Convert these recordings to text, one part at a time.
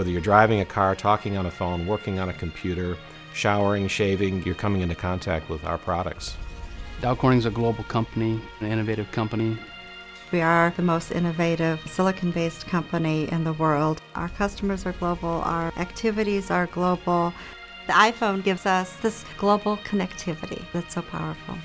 Whether you're driving a car, talking on a phone, working on a computer, showering, shaving, you're coming into contact with our products. Dow Corning's a global company, an innovative company. We are the most innovative silicon based company in the world. Our customers are global, our activities are global. The iPhone gives us this global connectivity that's so powerful.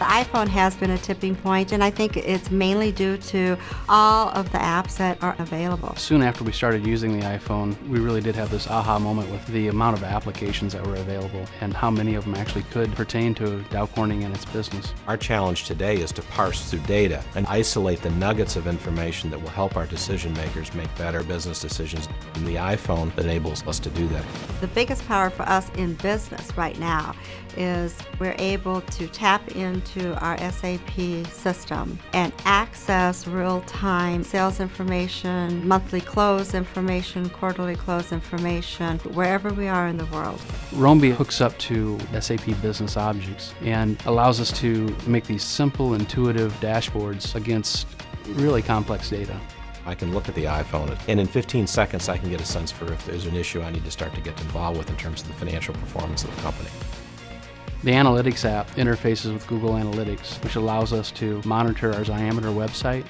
The iPhone has been a tipping point, and I think it's mainly due to all of the apps that are available. Soon after we started using the iPhone, we really did have this aha moment with the amount of applications that were available and how many of them actually could pertain to Dow Corning and its business. Our challenge today is to parse through data and isolate the nuggets of information that will help our decision makers make better business decisions. And the iPhone enables us to do that. The biggest power for us in business right now is we're able to tap into our SAP system and access real time sales information, monthly close information, quarterly close information, wherever we are in the world. Roambi hooks up to SAP Business Objects and allows us to make these simple, intuitive dashboards against really complex data. I can look at the iPhone and in 15 seconds I can get a sense for if there's an issue I need to start to get involved with in terms of the financial performance of the company. The Analytics app interfaces with Google Analytics, which allows us to monitor our Xiameter website.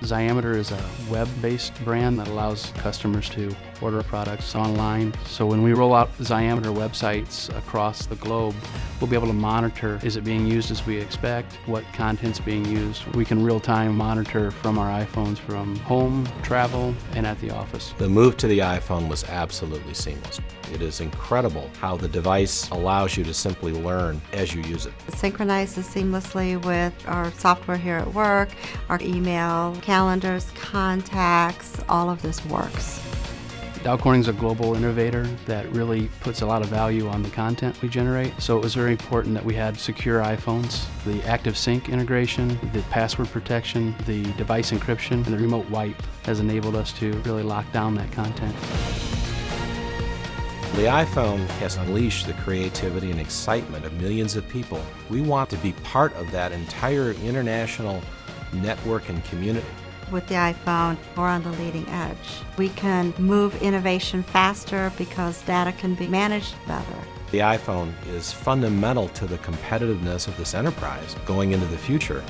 Xiameter is a web-based brand that allows customers to order products online. So when we roll out Xiameter websites across the globe, we'll be able to monitor is it being used as we expect, what content's being used. We can real-time monitor from our iPhones from home, travel, and at the office. The move to the iPhone was absolutely seamless. It is incredible how the device allows you to simply learn as you use it. It synchronizes seamlessly with our software here at work, our email, calendars, contacts, all of this works. Dow Corning's a global innovator that really puts a lot of value on the content we generate. So it was very important that we had secure iPhones, the active sync integration, the password protection, the device encryption, and the remote wipe has enabled us to really lock down that content. The iPhone has unleashed the creativity and excitement of millions of people. We want to be part of that entire international network and community. With the iPhone, we're on the leading edge. We can move innovation faster because data can be managed better. The iPhone is fundamental to the competitiveness of this enterprise going into the future.